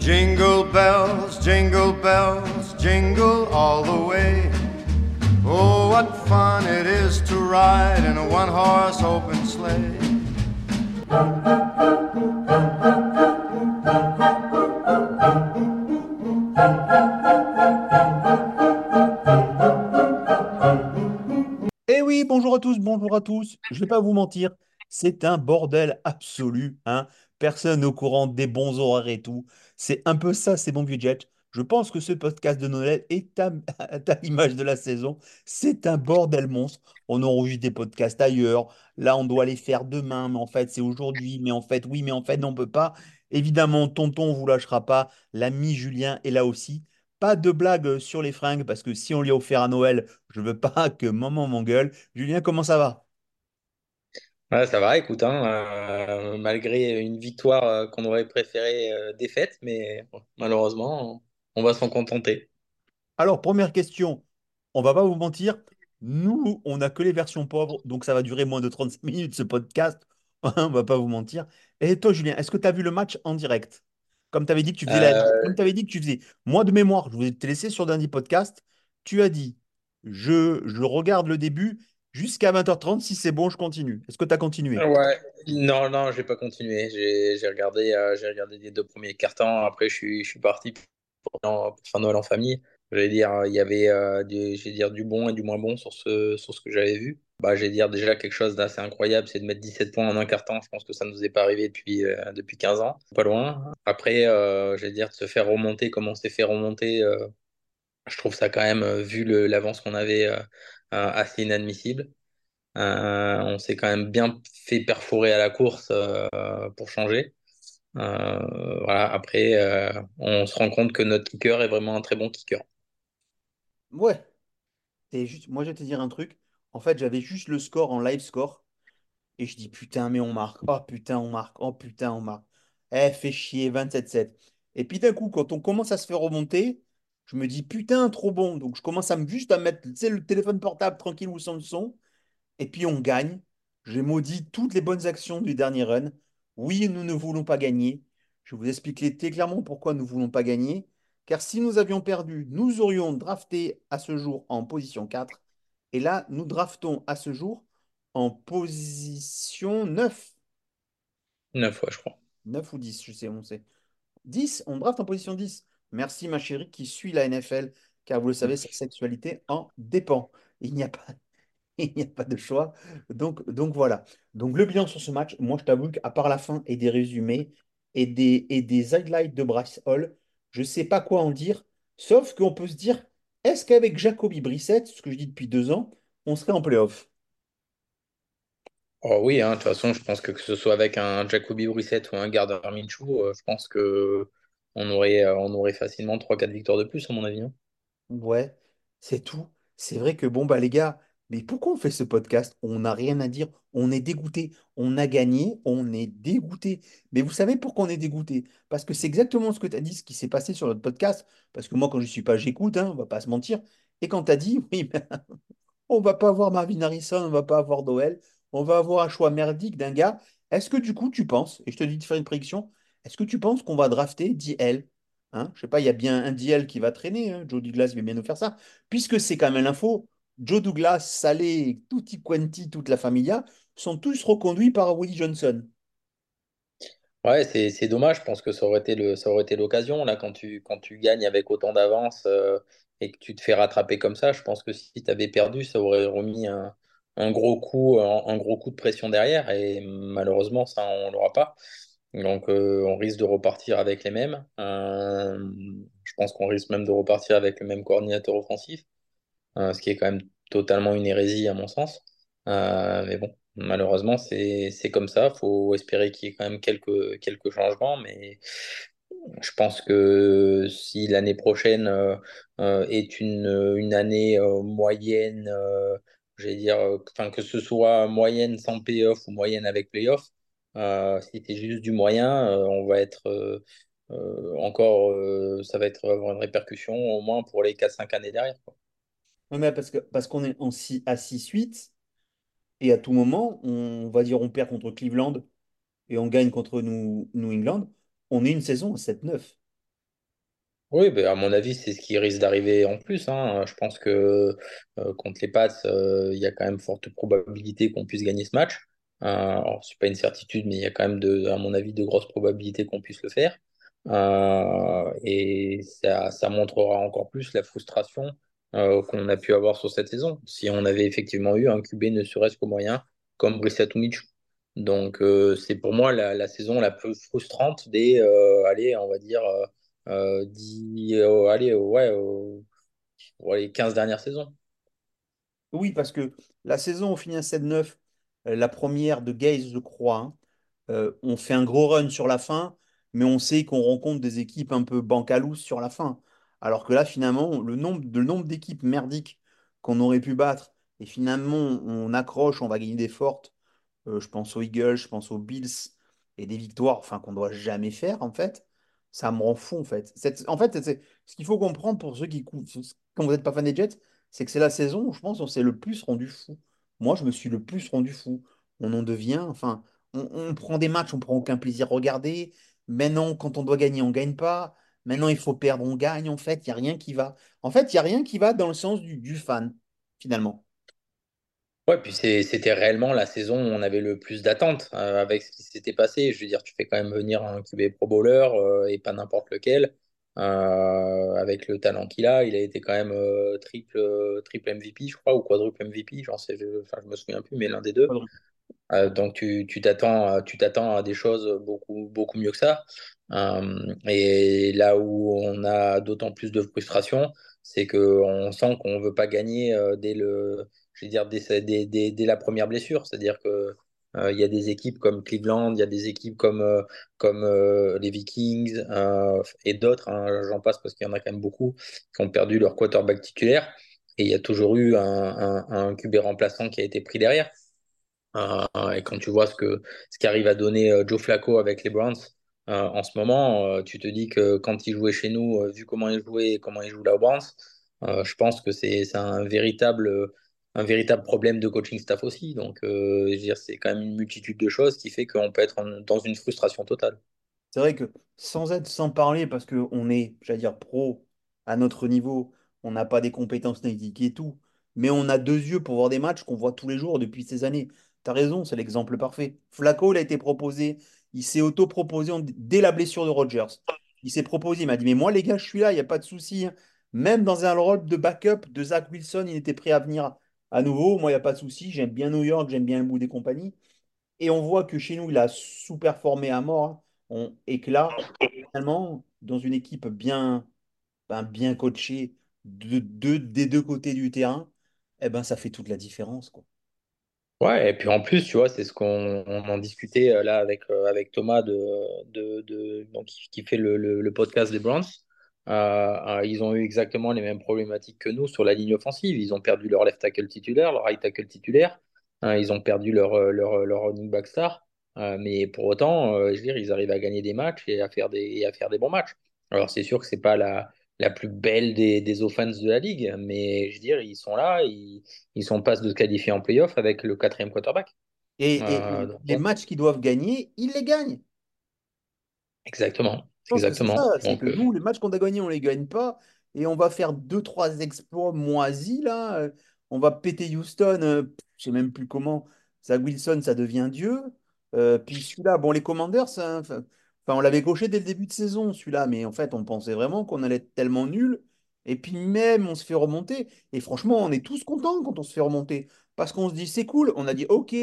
Jingle bells, jingle bells, jingle all the way. Oh, what fun it is to ride in a one horse open sleigh. Eh oui, bonjour à tous, bonjour à tous. Je ne vais pas vous mentir, c'est un bordel absolu, hein. Personne au courant des bons horaires et tout. C'est un peu ça, c'est mon budget. Je pense que ce podcast de Noël est à, l'image de la saison. C'est un bordel monstre. On enregistre des podcasts ailleurs. Là, on doit les faire demain, mais en fait, c'est aujourd'hui. Mais en fait, oui, mais en fait, non, on peut pas. Évidemment, tonton, on vous lâchera pas. L'ami Julien est là aussi. Pas de blague sur les fringues, parce que si on lui a offert à Noël, je veux pas que maman m'engueule. Julien, comment ça va? Ouais, ça va, écoute, hein, euh, malgré une victoire euh, qu'on aurait préféré euh, défaite, mais bon, malheureusement, on va s'en contenter. Alors, première question, on va pas vous mentir, nous, on n'a que les versions pauvres, donc ça va durer moins de 35 minutes ce podcast, on va pas vous mentir. Et toi, Julien, est-ce que tu as vu le match en direct? Comme tu avais dit que tu faisais la... Euh, Comme tu dit que tu faisais. Moi, de mémoire, je vous ai laissé sur dernier podcast, tu as dit, je, je regarde le début jusqu'à 20h30, si c'est bon, je continue. Est-ce que tu as continué? ouais, non, non, j'ai pas continué. J'ai regardé, euh, regardé les deux premiers cartons. Après, je suis, je parti pour, pour faire Noël en famille. J'allais dire, euh, il y avait euh, du, dire, du bon et du moins bon sur ce, sur ce que j'avais vu. Bah, j'allais dire déjà quelque chose d'assez incroyable, c'est de mettre 17 points en un carton. Je pense que ça ne nous est pas arrivé depuis, euh, depuis 15 ans, pas loin. Après, euh, j'allais dire, de se faire remonter comme on s'est fait remonter, je trouve ça quand même, vu l'avance qu'on avait, assez inadmissible. Euh, on s'est quand même bien fait perforer à la course euh, pour changer. Euh, voilà, après, euh, on se rend compte que notre kicker est vraiment un très bon kicker. Ouais. Juste, moi, je vais te dire un truc. En fait, j'avais juste le score en live score. Et je dis, putain, mais on marque. Oh putain, on marque. Oh putain, on marque. Eh, fait chier, 27-7. Et puis d'un coup, quand on commence à se faire remonter, je me dis, putain, trop bon. Donc je commence à me juste à mettre, le téléphone portable tranquille ou sans le son. Et puis on gagne. J'ai maudit toutes les bonnes actions du dernier run. Oui, nous ne voulons pas gagner. Je vous expliquer très clairement pourquoi nous ne voulons pas gagner. Car si nous avions perdu, nous aurions drafté à ce jour en position 4. Et là, nous draftons à ce jour en position 9, Neuf fois, je crois. 9 ou 10, je sais, on sait. 10, on draft en position 10. Merci ma chérie qui suit la NFL, car vous le savez, sa sexualité en dépend. Il n'y a pas, de choix. Donc, voilà. Donc le bilan sur ce match, moi je t'avoue qu'à part la fin et des résumés et des, et highlights de Bryce Hall, je ne sais pas quoi en dire, sauf qu'on peut se dire, est-ce qu'avec Jacoby Brissett, ce que je dis depuis deux ans, on serait en playoff? Oh oui, hein, de toute façon, je pense que que ce soit avec un Jacoby Brissett ou un Gardner Minshew, euh, je pense que on aurait, euh, on aurait facilement trois quatre victoires de plus, à mon avis. hein. Ouais, c'est tout. C'est vrai que bon, bah les gars, mais pourquoi on fait ce podcast? On n'a rien à dire, on est dégoûté. On a gagné, on est dégoûté. Mais vous savez pourquoi on est dégoûté? Parce que c'est exactement ce que tu as dit, ce qui s'est passé sur notre podcast. Parce que moi, quand je suis pas, j'écoute, hein, on va pas se mentir. Et quand tu as dit, oui, ben, on va pas avoir Marvin Harrison, on va pas avoir Doel, on va avoir un choix merdique d'un gars. Est-ce que du coup, tu penses, et je te dis de faire une prédiction, est-ce que tu penses qu'on va drafter DL? Hein, je sais pas, il y a bien un DL qui va traîner. hein, Joe Douglas va bien nous faire ça. Puisque c'est quand même l'info, Joe Douglas, Saleh, Tutti Quanti, toute la familia sont tous reconduits par Woody Johnson. Ouais, c'est, dommage, je pense que ça aurait été le, ça aurait l'occasion, là, quand tu, gagnes avec autant d'avance euh, et que tu te fais rattraper comme ça, je pense que si tu avais perdu, ça aurait remis un, gros coup, de pression derrière, et malheureusement, ça, on l'aura pas. Donc, euh, on risque de repartir avec les mêmes. Euh, je pense qu'on risque même de repartir avec le même coordinateur offensif, euh, ce qui est quand même totalement une hérésie à mon sens. Mais bon, malheureusement, c'est comme ça. Faut espérer qu'il y ait quand même quelques quelques changements, mais je pense que si l'année prochaine est une une année moyenne, j'allais dire, enfin que ce soit moyenne sans payoff ou moyenne avec playoff, si c'est juste du moyen, euh, on va être euh, euh, encore, euh, ça va être avoir une répercussion au moins pour les quatre cinq années derrière, quoi. Mais parce que, parce qu'on est en six- à 6-8 et à tout moment, on va dire on perd contre Cleveland et on gagne contre New, New England, on est une saison à 7-9. Oui, ben, à mon avis, c'est ce qui risque d'arriver en plus. hein. Je pense que euh, contre les Pats, euh, il y a quand même forte probabilité qu'on puisse gagner ce match. Euh, alors, c'est pas une certitude, mais il y a quand même, à mon avis, de grosses probabilités qu'on puisse le faire. Euh, et ça, montrera encore plus la frustration euh, qu'on a pu avoir sur cette saison. Si on avait effectivement eu un QB ne serait-ce qu'au moyen, comme Brissett ou. Donc, c'est pour moi la, saison la plus frustrante des, allez, on va dire. euh, allez, ouais, les 15 dernières saisons. Oui, parce que la saison, on finit à 7-9, euh, la première de Gaze, je crois. hein. Euh, on fait un gros run sur la fin, mais on sait qu'on rencontre des équipes un peu bancalous sur la fin. Alors que là, finalement, le nombre, d'équipes merdiques qu'on aurait pu battre, et finalement, on accroche, on va gagner des fortes. Euh, je pense aux Eagles, je pense aux Bills, et des victoires enfin, qu'on ne doit jamais faire, en fait. Ça me rend fou, en fait. En fait, c'est- ce qu'il faut comprendre pour ceux qui, quand vous n'êtes pas fan des Jets, c'est que c'est la saison où je pense on s'est le plus rendu fou. Moi, je me suis le plus rendu fou. On en devient, enfin, on, prend des matchs, on prend aucun plaisir à regarder. Maintenant, quand on doit gagner, on gagne pas. Maintenant, il faut perdre, on gagne. En fait, il n'y a rien qui va. En fait, il n'y a rien qui va dans le sens du, fan, finalement. Ouais, puis c'était réellement la saison où on avait le plus d'attentes euh, avec ce qui s'était passé. Je veux dire, tu fais quand même venir un QB Pro Bowler euh, et pas n'importe lequel. Euh, avec le talent qu'il a, il a été quand même euh, triple, euh, triple MVP, je crois, ou quadruple MVP, j'en sais, je, enfin, je me souviens plus, mais l'un des deux. Euh, donc tu tu t'attends à- tu t'attends à des choses beaucoup beaucoup mieux que ça. Et là où on a d'autant plus de frustration, c'est que on sent qu'on veut pas gagner dès le je veux dire dès, dès, dès, dès la première blessure. C'est-à-dire que euh, il y a des équipes comme Cleveland, il y a des équipes comme euh, comme euh, les Vikings et d'autres. hein, j'en passe parce qu'il y en a quand même beaucoup qui ont perdu leur quarterback titulaire. Et il y a toujours eu un, un, QB remplaçant qui a été pris derrière. Et quand tu vois ce que ce qu'arrive à donner Joe Flacco avec les Browns en ce moment, tu te dis que quand il jouait chez nous, vu comment il jouait et comment il joue là aux Browns, je pense que c'est un véritable un véritable problème de coaching staff aussi. Donc, euh, c'est quand même une multitude de choses qui fait qu'on peut être dans une frustration totale. C'est vrai que sans être, sans parler, parce qu'on est, j'allais dire, pro à notre niveau, on n'a pas des compétences techniques et tout, mais on a deux yeux pour voir des matchs qu'on voit tous les jours depuis ces années. T'as raison, c'est l'exemple parfait. Flacco, il a été proposé, il s'est auto-proposé dès la blessure de Rodgers. Il s'est proposé, il m'a dit, mais moi les gars, je suis là, il n'y a pas de souci. hein. Même dans un rôle de backup de Zach Wilson, il était prêt à venir à nouveau. Moi, il n'y a pas de souci, j'aime bien New York, j'aime bien le bout des compagnies. Et on voit que chez nous, il a sous-performé à mort. hein. On, et finalement, dans une équipe bien, ben, bien coachée de, de- des deux côtés du terrain, eh ben, ça fait toute la différence, quoi. Ouais, et puis en plus, tu vois, c'est ce qu'on on en discutait euh, là avec, euh, avec Thomas de, de, qui, fait le podcast des Browns. Euh, euh, ils ont eu exactement les mêmes problématiques que nous sur la ligne offensive. Ils ont perdu leur left tackle titulaire, leur right tackle titulaire. Euh, ils ont perdu leur, euh, leur, leur running back star. Euh, mais pour autant, je veux dire, ils arrivent à gagner des matchs et à faire des, et à faire des bons matchs. Alors, c'est sûr que c'est pas la, la plus belle des, des offenses de la ligue, mais je veux dire, ils sont là, ils, ils sont pas de se qualifier en playoff avec le quatrième quarterback. Et, et donc, les matchs qu'ils doivent gagner, ils les gagnent. exactement, Je pense que c'est ça, exactement. c'est que Donc, euh, nous, les matchs qu'on a gagnés, on les gagne pas. Et on va faire deux, trois exploits moisis, là. Euh, On va péter Houston, euh, je sais même plus comment. Zach Wilson, ça devient Dieu. Euh, puis celui-là, bon, les Commanders, ça, enfin, enfin, on l'avait coché dès le début de saison, celui-là. Mais en fait, on pensait vraiment qu'on allait être tellement nul. Et puis même, on se fait remonter. Et franchement, on est tous contents quand on se fait remonter. Parce qu'on se dit, c'est cool. On a dit, OK,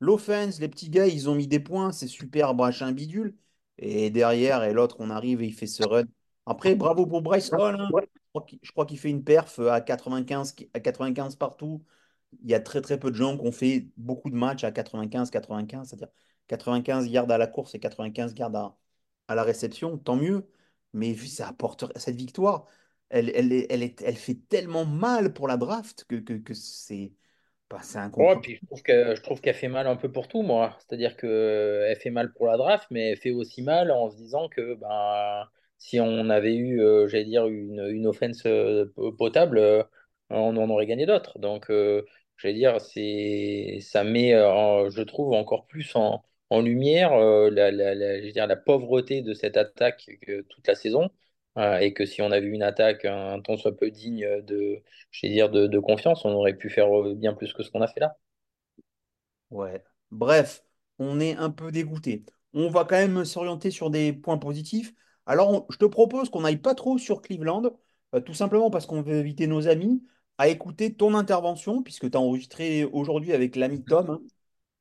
l'offense, les petits gars, ils ont mis des points, c'est super, machin bidule. Et derrière, et l'autre, on arrive et il fait ce run. Après, bravo pour Bryce Hall. hein. Je crois qu'il je crois qu'il fait une perf à 95, qui- à 95 partout. Il y a très très peu de gens qui ont fait beaucoup de matchs à 95-95, c'est-à-dire 95 yards à la course et 95 yards à, à la réception, tant mieux. Mais vu ça apporte cette victoire, elle, elle, elle, est- elle fait tellement mal pour la draft que, que, que c'est bah, ouais, puis je trouve que, je trouve qu'elle fait mal un peu pour tout, moi. C'est-à-dire que elle fait mal pour la draft, mais elle fait aussi mal en se disant que ben, si on avait eu, euh, j'allais dire, une, une offense euh, potable, euh, on en aurait gagné d'autres. Donc, euh, j'allais dire, c'est, ça met, euh, je trouve, encore plus en, en lumière euh, la, la, la- je veux dire, la pauvreté de cette attaque que toute la saison. Euh, et que si on avait une attaque un ton soit peu digne de, je vais dire, de, de confiance, on aurait pu faire bien plus que ce qu'on a fait là. Ouais. Bref, on est un peu dégoûté. On va quand même s'orienter sur des points positifs. Alors, on- je te propose qu'on n'aille pas trop sur Cleveland, euh, tout simplement parce qu'on veut éviter nos amis, à écouter ton intervention, puisque tu as enregistré aujourd'hui avec l'ami Tom. hein.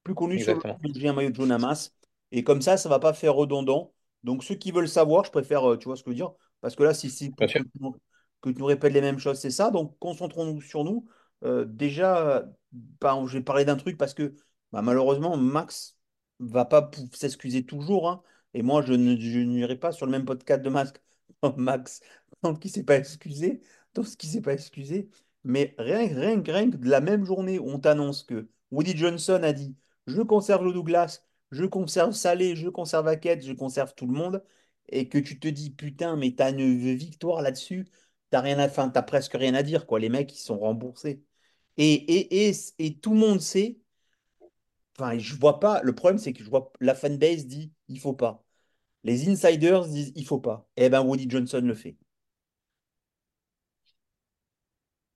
plus connu sur le Exactement. nom de J'ai un maillot de jaune à masse. Et comme ça, ça va pas faire redondant. Donc, ceux qui veulent savoir, je préfère, euh, tu vois ce que je veux dire, parce que là, si pour que, tu nous que tu nous répètes les mêmes choses, c'est ça. Donc, concentrons-nous sur nous. Euh, déjà, bah, je vais parler d'un truc parce que bah, malheureusement, Max va pas s'excuser toujours. hein. et moi, je n'irai pas sur le même podcast de Max. Max, donc, il s'est pas excusé. Donc, ce qui s'est pas excusé. Mais rien, rien, rien que de la même journée où on t'annonce que Woody Johnson a dit je conserve le Douglas, je conserve Salé, je conserve Hackett, je conserve tout le monde, et que tu te dis, putain, mais t'as une victoire là-dessus, t'as à, enfin, t'as presque rien à dire, quoi. Les mecs, ils sont remboursés. Et, et, et, et tout le monde sait, enfin, je vois pas, le problème, c'est que je vois la fanbase dit, il faut pas. Les insiders disent, il faut pas. Eh ben, Woody Johnson le fait.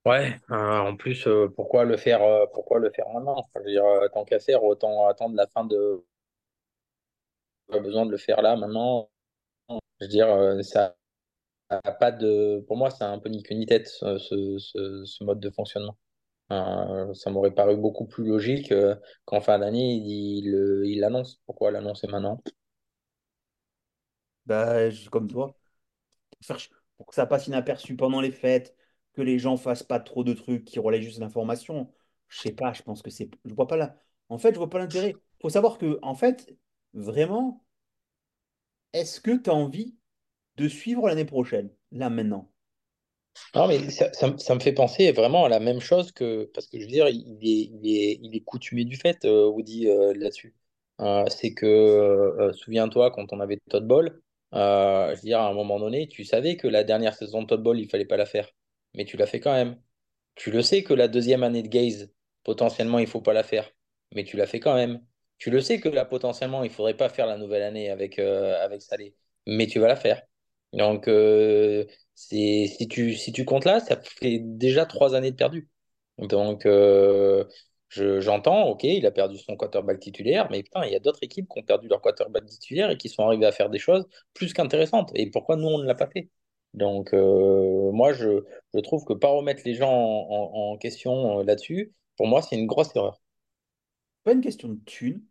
Ouais, euh, en plus, euh, pourquoi le faire, euh, pourquoi le faire maintenant? Je veux dire, tant qu'à faire, autant attendre la fin de. Pas besoin de le faire là, maintenant. Dire, euh, ça a pas de. Pour moi, c'est un peu ni queue ni tête, ce, ce, mode de fonctionnement. Euh, ça m'aurait paru beaucoup plus logique qu'en fin d'année, il l'annonce. Pourquoi l'annoncer maintenant? Bah, je- comme toi. pour que ça passe inaperçu pendant les fêtes, que les gens fassent pas trop de trucs qui relaient juste l'information. Je sais pas, je pense que c'est. Je vois pas là. En fait, je vois pas l'intérêt. Faut savoir que, en fait, vraiment, est-ce que tu as envie de suivre l'année prochaine, là maintenant? Non, mais ça, me fait penser vraiment à la même chose que, parce que je veux dire, il est, il coutumier du fait, euh, Woody, euh, là-dessus. Euh, c'est que, souviens-toi, quand on avait Todd Ball, je veux dire, à un moment donné, tu savais que la dernière saison de Todd Ball, il fallait pas la faire, mais tu l'as fait quand même. Tu le sais que la deuxième année de Gaze, potentiellement, il faut pas la faire, mais tu l'as fait quand même. Tu le sais que là, potentiellement, il faudrait pas faire la nouvelle année avec, euh, avec Salé, mais tu vas la faire. Donc, euh, si tu, si tu comptes là, ça fait déjà trois années de perdu. Donc, euh, je, j'entends, ok, il a perdu son quarterback titulaire, mais putain, il y a d'autres équipes qui ont perdu leur quarterback titulaire et qui sont arrivées à faire des choses plus qu'intéressantes. Et pourquoi nous, on ne l'a pas fait? Donc, euh, moi, je, je trouve que pas remettre les gens en, en- question là-dessus, pour moi, c'est une grosse erreur. Pas une question de thune.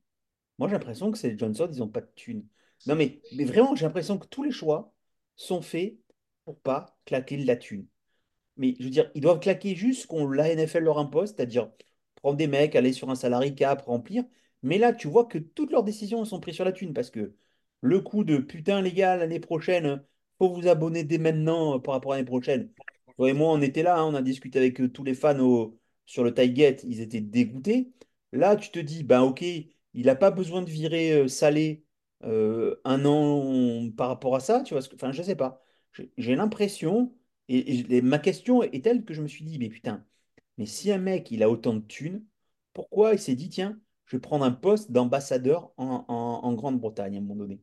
Moi, j'ai l'impression que c'est Johnson, ils ont pas de thune. Non, mais, mais vraiment, j'ai l'impression que tous les choix sont faits pour pas claquer de la thune. Mais je veux dire, ils doivent claquer juste qu'on la NFL leur impose, c'est-à-dire prendre des mecs, aller sur un salary cap, remplir. Mais là, tu vois que toutes leurs décisions sont prises sur la thune parce que le coup de putain, les gars, l'année prochaine, faut vous abonner dès maintenant euh, par rapport à l'année prochaine. Toi et moi, on était là, hein, on a discuté avec euh, tous les fans sur le Tailgate, ils étaient dégoûtés. Là, tu te dis, ben ok, il n'a pas besoin de virer euh, Salé euh, un an par rapport à ça, tu vois, enfin, je sais pas. J'ai l'impression. Et, et ma question est telle que je me suis dit, mais putain, mais si un mec, il a autant de thunes, pourquoi il s'est dit, tiens, je vais prendre un poste d'ambassadeur en, en- en Grande-Bretagne à un moment donné?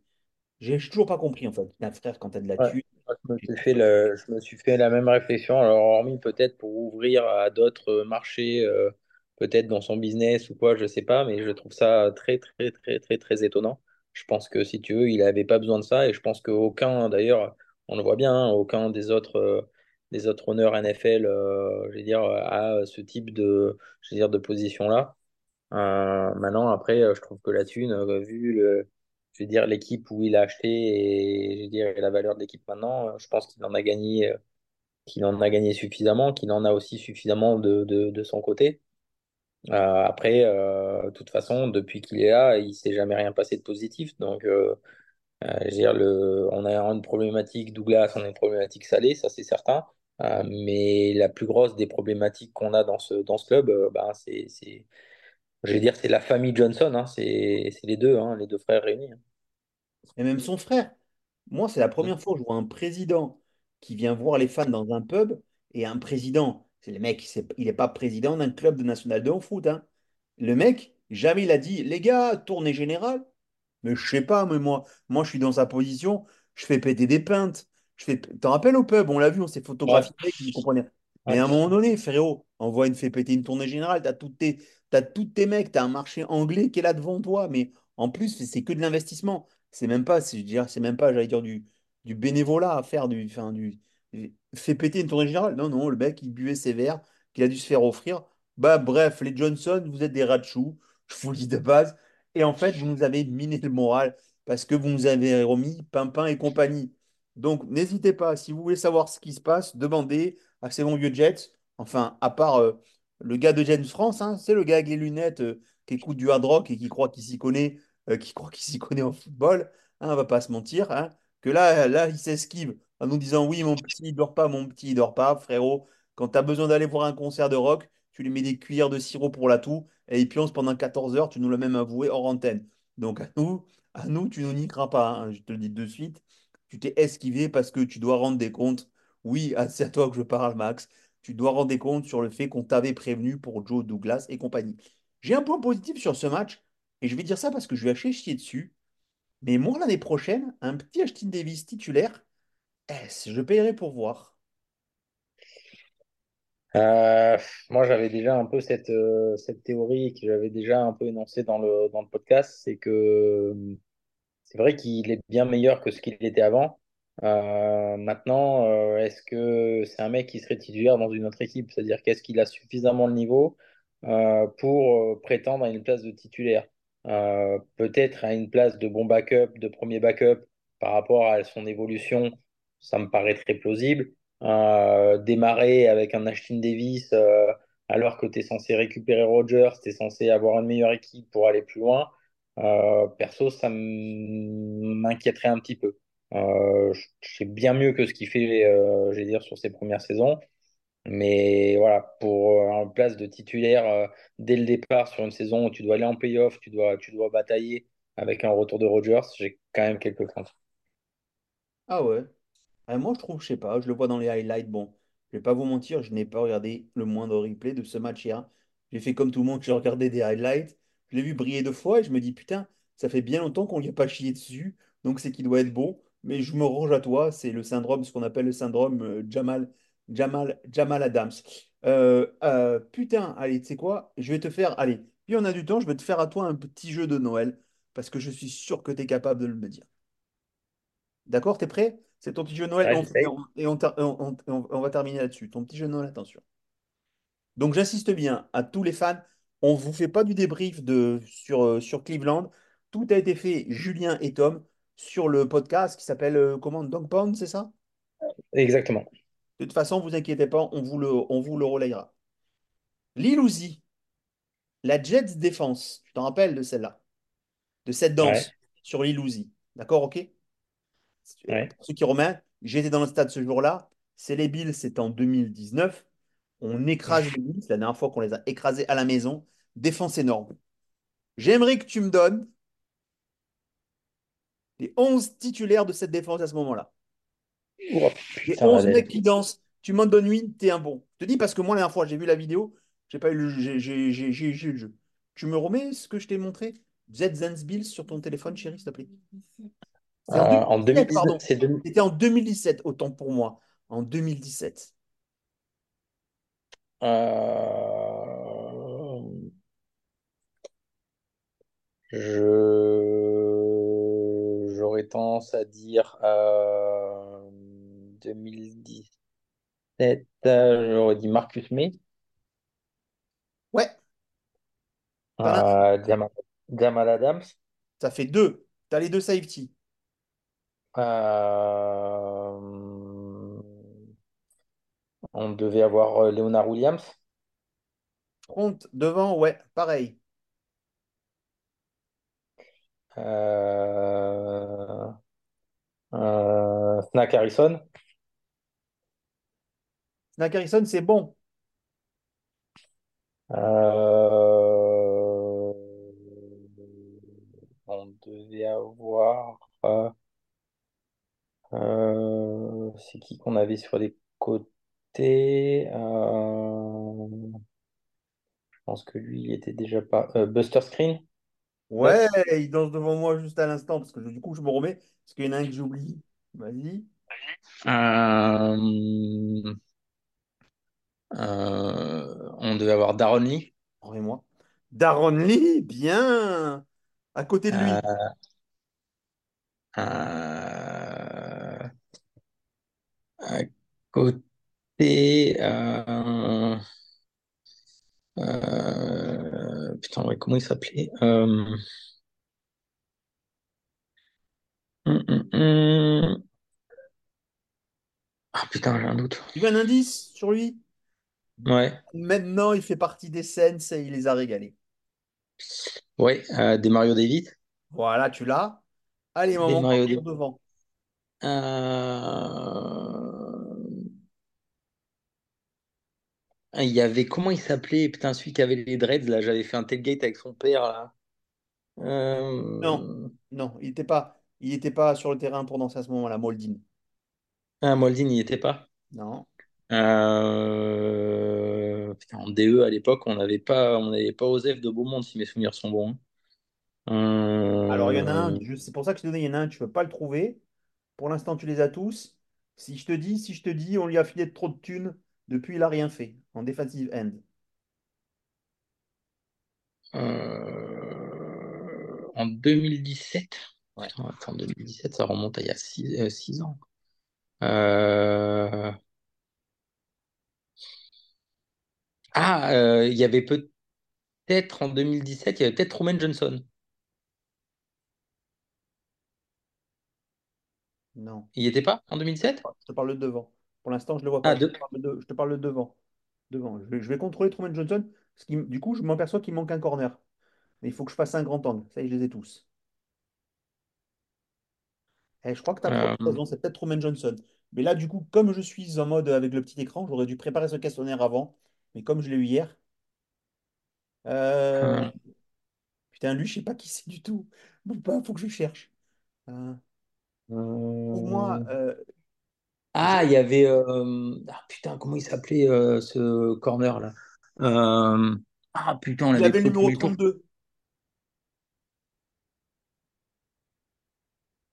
J'ai toujours pas compris, en fait. Frère, quand t'as de la Ouais. thune, Moi, Je me suis fait le- je me suis fait la même réflexion, alors hormis peut-être pour ouvrir à d'autres marchés, euh, peut-être dans son business ou quoi, je sais pas, mais je trouve ça très, très, très, très, très étonnant. Je pense que si tu veux, il n'avait pas besoin de ça, et je pense qu'aucun, d'ailleurs, on le voit bien, hein, aucun des autres, euh, des autres honneurs NFL, euh, je veux dire, a ce type de, je dire, de position-là. Euh, maintenant, après, euh, je trouve que la thune, vu le, je dire, l'équipe où il a acheté et je dire, la valeur de l'équipe maintenant, je pense qu'il en a gagné, qu'il en a gagné suffisamment, qu'il en a aussi suffisamment de, de, de son côté. Euh, après, euh, de toute façon, depuis qu'il est là, il s'est jamais rien passé de positif. Donc, euh, je veux dire, le, on a une problématique Douglas, on a une problématique Salé, ça c'est certain. Mais la plus grosse des problématiques qu'on a dans ce, dans ce club, ben, c'est, c'est, je vais dire, c'est la famille Johnson, hein, c'est c'est les deux, hein, les deux frères réunis. hein. et même son frère. Moi, c'est la première fois que je vois un président qui vient voir les fans dans un pub et un président, c'est le mec, il n'est pas président d'un club de national de foot. hein. Le mec, jamais il a dit, les gars, tournée générale. Mais je sais pas, mais moi, moi, je suis dans sa position, je fais péter des pintes, Je fais, t'en rappelles au pub, on l'a vu, on s'est photographié. Mais à un moment donné, frérot, envoie une fait péter une tournée générale, t'as tous tes, t'as tous tes mecs, t'as un marché anglais qui est là devant toi, mais en plus, c'est que de l'investissement. C'est même pas, c'est même pas, j'allais dire, du, du bénévolat à faire, du, enfin, du- fait péter une tournée générale. Non, non, le mec, il buvait ses verres, qu'il a dû se faire offrir. Bah, bref, les Johnson, vous êtes des rats de chou, je vous le dis de base. Et en fait, vous nous avez miné le moral parce que vous nous avez remis Pimpin et compagnie. Donc, n'hésitez pas, si vous voulez savoir ce qui se passe, demandez à ces bons vieux Jets. Enfin, à part euh, le gars de Jets France, hein, c'est le gars avec les lunettes euh, qui écoute du hard rock et qui croit qu'il s'y connaît, euh, qui croit qu'il s'y connaît en football. Hein, on va pas se mentir. hein, que là, là, il s'esquive en nous disant oui, mon petit, il dort pas, mon petit, il dort pas, frérot. Quand tu as besoin d'aller voir un concert de rock, tu lui mets des cuillères de sirop pour la toux et il pionce pendant 14 heures, tu nous l'as même avoué hors antenne. Donc, à nous, à nous, tu nous niqueras pas, hein, je te le dis de suite. Tu t'es esquivé parce que tu dois rendre des comptes. Oui, c'est à toi que je parle, Max. Tu dois rendre des comptes sur le fait qu'on t'avait prévenu pour Joe Douglas et compagnie. J'ai un point positif sur ce match, et je vais dire ça parce que je vais acheter chier dessus. Mais moi, l'année prochaine, un petit Ashton Davis titulaire, eh, je paierai pour voir? Euh, moi, j'avais déjà un peu cette, euh, cette théorie que j'avais déjà un peu énoncée dans le, podcast, c'est que C'est vrai qu'il est bien meilleur que ce qu'il était avant. Euh, maintenant, est-ce que c'est un mec qui serait titulaire dans une autre équipe? C'est-à-dire qu'est-ce qu'il a suffisamment le niveau pour prétendre à une place de titulaire? Peut-être à une place de bon backup, de premier backup par rapport à son évolution, ça me paraît très plausible. Euh, démarrer avec un Ashton Davis euh, alors que tu es censé récupérer Rodgers, tu es censé avoir une meilleure équipe pour aller plus loin. Euh, perso, ça m'inquiéterait un petit peu. Je sais bien mieux que ce qu'il fait, je vais dire, sur ses premières saisons. Mais voilà, pour une place de titulaire dès le départ sur une saison où tu dois aller en playoff, tu dois, tu dois batailler avec un retour de Rodgers, j'ai quand même quelques craintes. Ah ouais. Ah, moi, je trouve, je sais pas, je le vois dans les highlights. Bon, je vais pas vous mentir, je n'ai pas regardé le moindre replay de ce match hier. J'ai fait comme tout le monde, j'ai regardé des highlights. Je l'ai vu briller deux fois et je me dis, putain, ça fait bien longtemps qu'on lui a pas chié dessus, donc c'est qu'il doit être bon. Mais je me range à toi, c'est le syndrome, ce qu'on appelle le syndrome euh, Jamal, Jamal, Jamal Adams. Euh, euh, putain, allez, tu sais quoi? Je vais te faire, allez, puis on a du temps, je vais te faire à toi un petit jeu de Noël, parce que je suis sûr que tu es capable de le me dire. D'accord, t'es prêt? C'est ton petit jeu de Noël et Ouais, on, et j'essaye. on- et on ter- et on- et on- on va terminer là-dessus. Ton petit jeu de Noël, attention. Donc j'insiste bien à tous les fans, on ne vous fait pas du débrief de, sur, euh, sur Cleveland. Tout a été fait, Julien et Tom, sur le podcast qui s'appelle euh, comment? Dog Pound, c'est ça? Exactement. De toute façon, vous inquiétez pas, on vous le, on vous le relayera. Lil Uzi, la Jets défense, tu t'en rappelles de celle-là, de cette Ouais, danse sur Lil Uzi. D'accord, ok? Ouais. Pour ceux qui remettent, j'étais dans le stade ce jour-là. C'est les Bills, c'était en 2019. On écrase les Bills, la dernière fois qu'on les a écrasés à la maison. Défense énorme. J'aimerais que tu me donnes les 11 titulaires de cette défense à ce moment-là. Oh, Les putain, 11 la mecs qui dansent. Tu m'en donnes 8, t'es un bon. Je te dis parce que moi, la dernière fois, j'ai vu la vidéo, j'ai pas eu le, j'ai- eu jeu. Tu me remets ce que je t'ai montré? Z Bills sur ton téléphone, chérie, s'il te plaît. Euh, en en 2017, 2019, pardon. c'est deux- C'était en 2017, autant pour moi. En 2017. euh, Je... J'aurais tendance à dire euh, 2017, euh, j'aurais dit Marcus May, Ouais, euh, Jamal Adams, Ça fait deux. T'as les deux safety. Euh, on devait avoir euh, Leonard Williams, Front, devant, ouais, pareil. euh, euh, Snack Harrison, Snake Harrison, c'est bon. euh, on devait avoir... c'est qui qu'on avait sur les côtés? Euh, je pense que lui, il était déjà pas. euh, Buster Screen? Ouais, il danse devant moi juste à l'instant, parce que du coup, je me remets, parce qu'il y en a un que j'oublie. Vas-y. Euh, euh, on devait avoir Darren Lee. Et moi. Darren Lee, bien. À côté de lui. Euh, euh, à côté. euh, euh, putain, ouais, comment il s'appelait? Euh, hum, hum, hum. Ah putain, j'ai un doute. Tu veux un indice sur lui? Ouais, Maintenant, il fait partie des scènes et il les a régalés. ouais, euh, des Mario David. Voilà, tu l'as. Allez, Des maman, Mario partir David. devant. Euh, Il y avait, comment il s'appelait? Putain, celui qui avait les dreads, là, j'avais fait un tailgate avec son père, là. Non, Euh... non, il n'était pas, il était pas sur le terrain pour danser à ce moment-là, Moldin. Ah, Moldin, il n'y était pas? Non. Euh... Putain, en DE, à l'époque, on n'avait pas, on n'avait pas Osef de Beaumont, si mes souvenirs sont bons. Alors, il y en a un, Euh... je- c'est pour ça que je te dis, il y en a un, tu ne peux pas le trouver. Pour l'instant, tu les as tous. Si je te dis, si je te dis, on lui a filé trop de thunes, depuis, il n'a rien fait en defensive end. euh, En 2017. Ouais. Putain, attends, 2017, ça remonte à il y a 6 ans. Euh... Ah, euh, il y avait peut-être en 2017, il y avait peut-être Roman Johnson. Non. Il n'y était pas en 2017? Je te parle de devant. Pour l'instant, je ne le vois pas. Ah, Je te parle de, je te parle de devant. Devant. Je vais, je vais contrôler Truman Johnson. Du coup, je m'aperçois qu'il manque un corner. Mais il faut que je fasse un grand angle. Ça y est, je les ai tous. Eh, je crois que tu as Euh, probablement raison. C'est peut-être Truman Johnson. Mais là, du coup, comme je suis en mode avec le petit écran, j'aurais dû préparer ce questionnaire avant. Mais comme je l'ai eu hier. euh, euh, Putain, lui, je sais pas qui c'est du tout. Bouge pas, faut que je cherche. Pour moi, Ah, il y avait. euh, Ah, putain, comment il s'appelait euh, ce corner là? Euh, Ah, putain, on il avait le numéro premier tour. 32.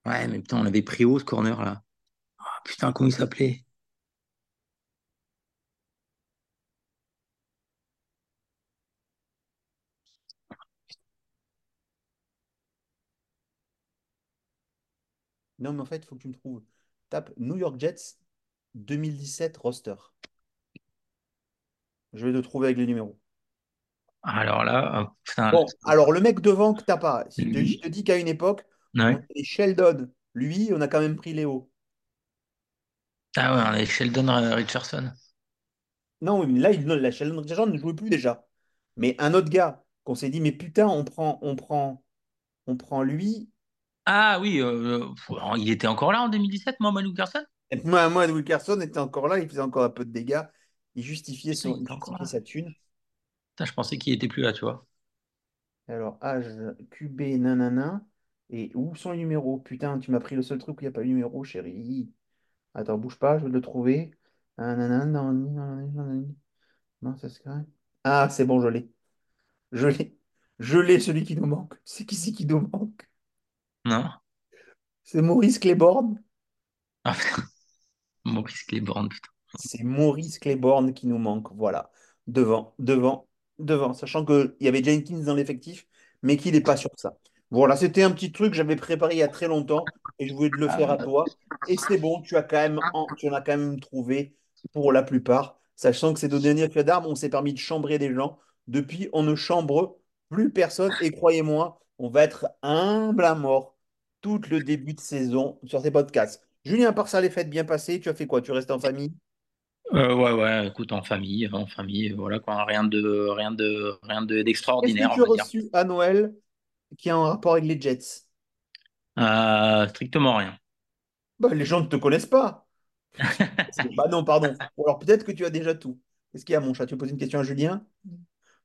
Ouais, mais putain, on l'avait pris haut ce corner là. Ah, putain, comment il s'appelait? Non, mais en fait, il faut que tu me trouves. Tape New York Jets 2017 roster. Je vais te trouver avec les numéros. Alors là, putain, Bon, alors le mec devant que t'as pas. Je te, je lui. te dis qu'à une époque, on Ouais. Sheldon. Lui, on a quand même pris Léo. Ah ouais, on avait Sheldon Richardson. Non, mais là, il, non, la Sheldon Richardson ne jouait plus déjà. Mais un autre gars qu'on s'est dit, mais putain, on prend, on prend, on prend lui. Ah oui, euh, euh, il était encore là en 2017, moi, Manu Carson? Et moi, moi, Wilkerson était encore là, il faisait encore un peu de dégâts. Il justifiait Putain, son, il justifiait sa thune. Putain, je pensais qu'il était plus là, tu vois. Alors, âge, QB, nanana. Et où sont les numéros? Putain, tu m'as pris le seul truc où il n'y a pas de numéro, chérie. Attends, bouge pas, je vais le trouver. Ah. Non, ça quand même. Ah, c'est bon, je l'ai. Je l'ai. Je l'ai, celui qui nous manque. C'est qui c'est qui nous manque? Non? C'est Maurice Claiborne. Ah, Maurice Claiborne, putain. C'est Maurice Claiborne qui nous manque. Voilà. Devant, devant, devant. Sachant qu'il y avait Jenkins dans l'effectif, mais qu'il n'est pas sur ça. Voilà, c'était un petit truc que j'avais préparé il y a très longtemps et je voulais te le faire à toi. Et c'est bon, tu as quand même en- tu en as quand même trouvé pour la plupart. Sachant que ces deux derniers faits d'armes, on s'est permis de chambrer des gens. Depuis, on ne chambre plus personne. Et croyez-moi, on va être humble à mort tout le début de saison sur ces podcasts. Julien, à part ça, les fêtes bien passées, tu as fait quoi? Tu restes en famille? Euh, ouais, ouais, écoute, en famille, en famille, voilà quoi, rien de, rien de, rien de, Qu'est-ce que d'extraordinaire, tu as dire. reçu à Noël qui a un rapport avec les Jets? Euh, strictement rien. Bah, les gens ne te connaissent pas. Bah non, pardon. Alors peut-être que tu as déjà tout. Qu'est-ce qu'il y a, mon chat? Tu poses une question à Julien?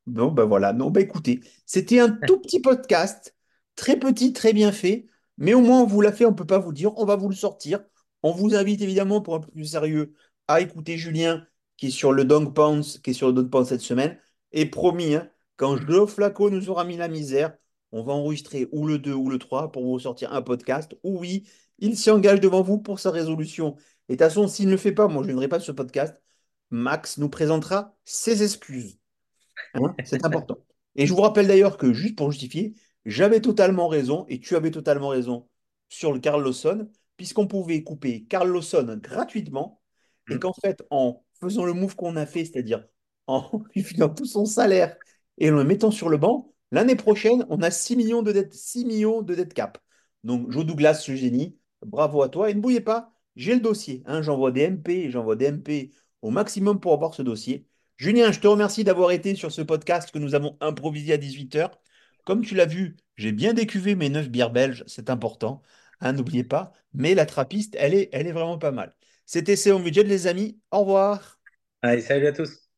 Bon, bah voilà. Non, bah écoutez, c'était un tout petit podcast, très petit, très bien fait, mais au moins on vous l'a fait, on ne peut pas vous le dire, on va vous le sortir. On vous invite évidemment pour un peu plus sérieux à écouter Julien qui est sur le Dog Pounce, qui est sur le Dog cette semaine. Et promis, hein, quand Joe Flacco nous aura mis la misère, On va enregistrer ou le 2 ou le 3 pour vous sortir un podcast. Ou oui, il s'y engage devant vous pour sa résolution. Et de toute façon, s'il ne le fait pas, moi je ne viendrai pas ce podcast. Max nous présentera ses excuses. Hein, c'est important. Et je vous rappelle d'ailleurs que, juste pour justifier, j'avais totalement raison et tu avais totalement raison sur le Carl Lawson, puisqu'on pouvait couper Carl Lawson gratuitement et qu'en fait, en faisant le move qu'on a fait, c'est-à-dire en lui filant tout son salaire et en le mettant sur le banc, l'année prochaine, on a 6 millions de dettes, 6 millions de dettes cap. Donc, Joe Douglas, ce génie, bravo à toi. Et ne bouillez pas, j'ai le dossier. Hein, j'envoie des MP, j'envoie des MP au maximum pour avoir ce dossier. Julien, je te remercie d'avoir été sur ce podcast que nous avons improvisé à 18h. Comme tu l'as vu, j'ai bien décuvé mes 9 bières belges, c'est important. Hein, N'oubliez pas. Mais la trappiste, elle est, vraiment pas mal. C'était C'est on budget, les amis. Au revoir. Allez, salut à tous.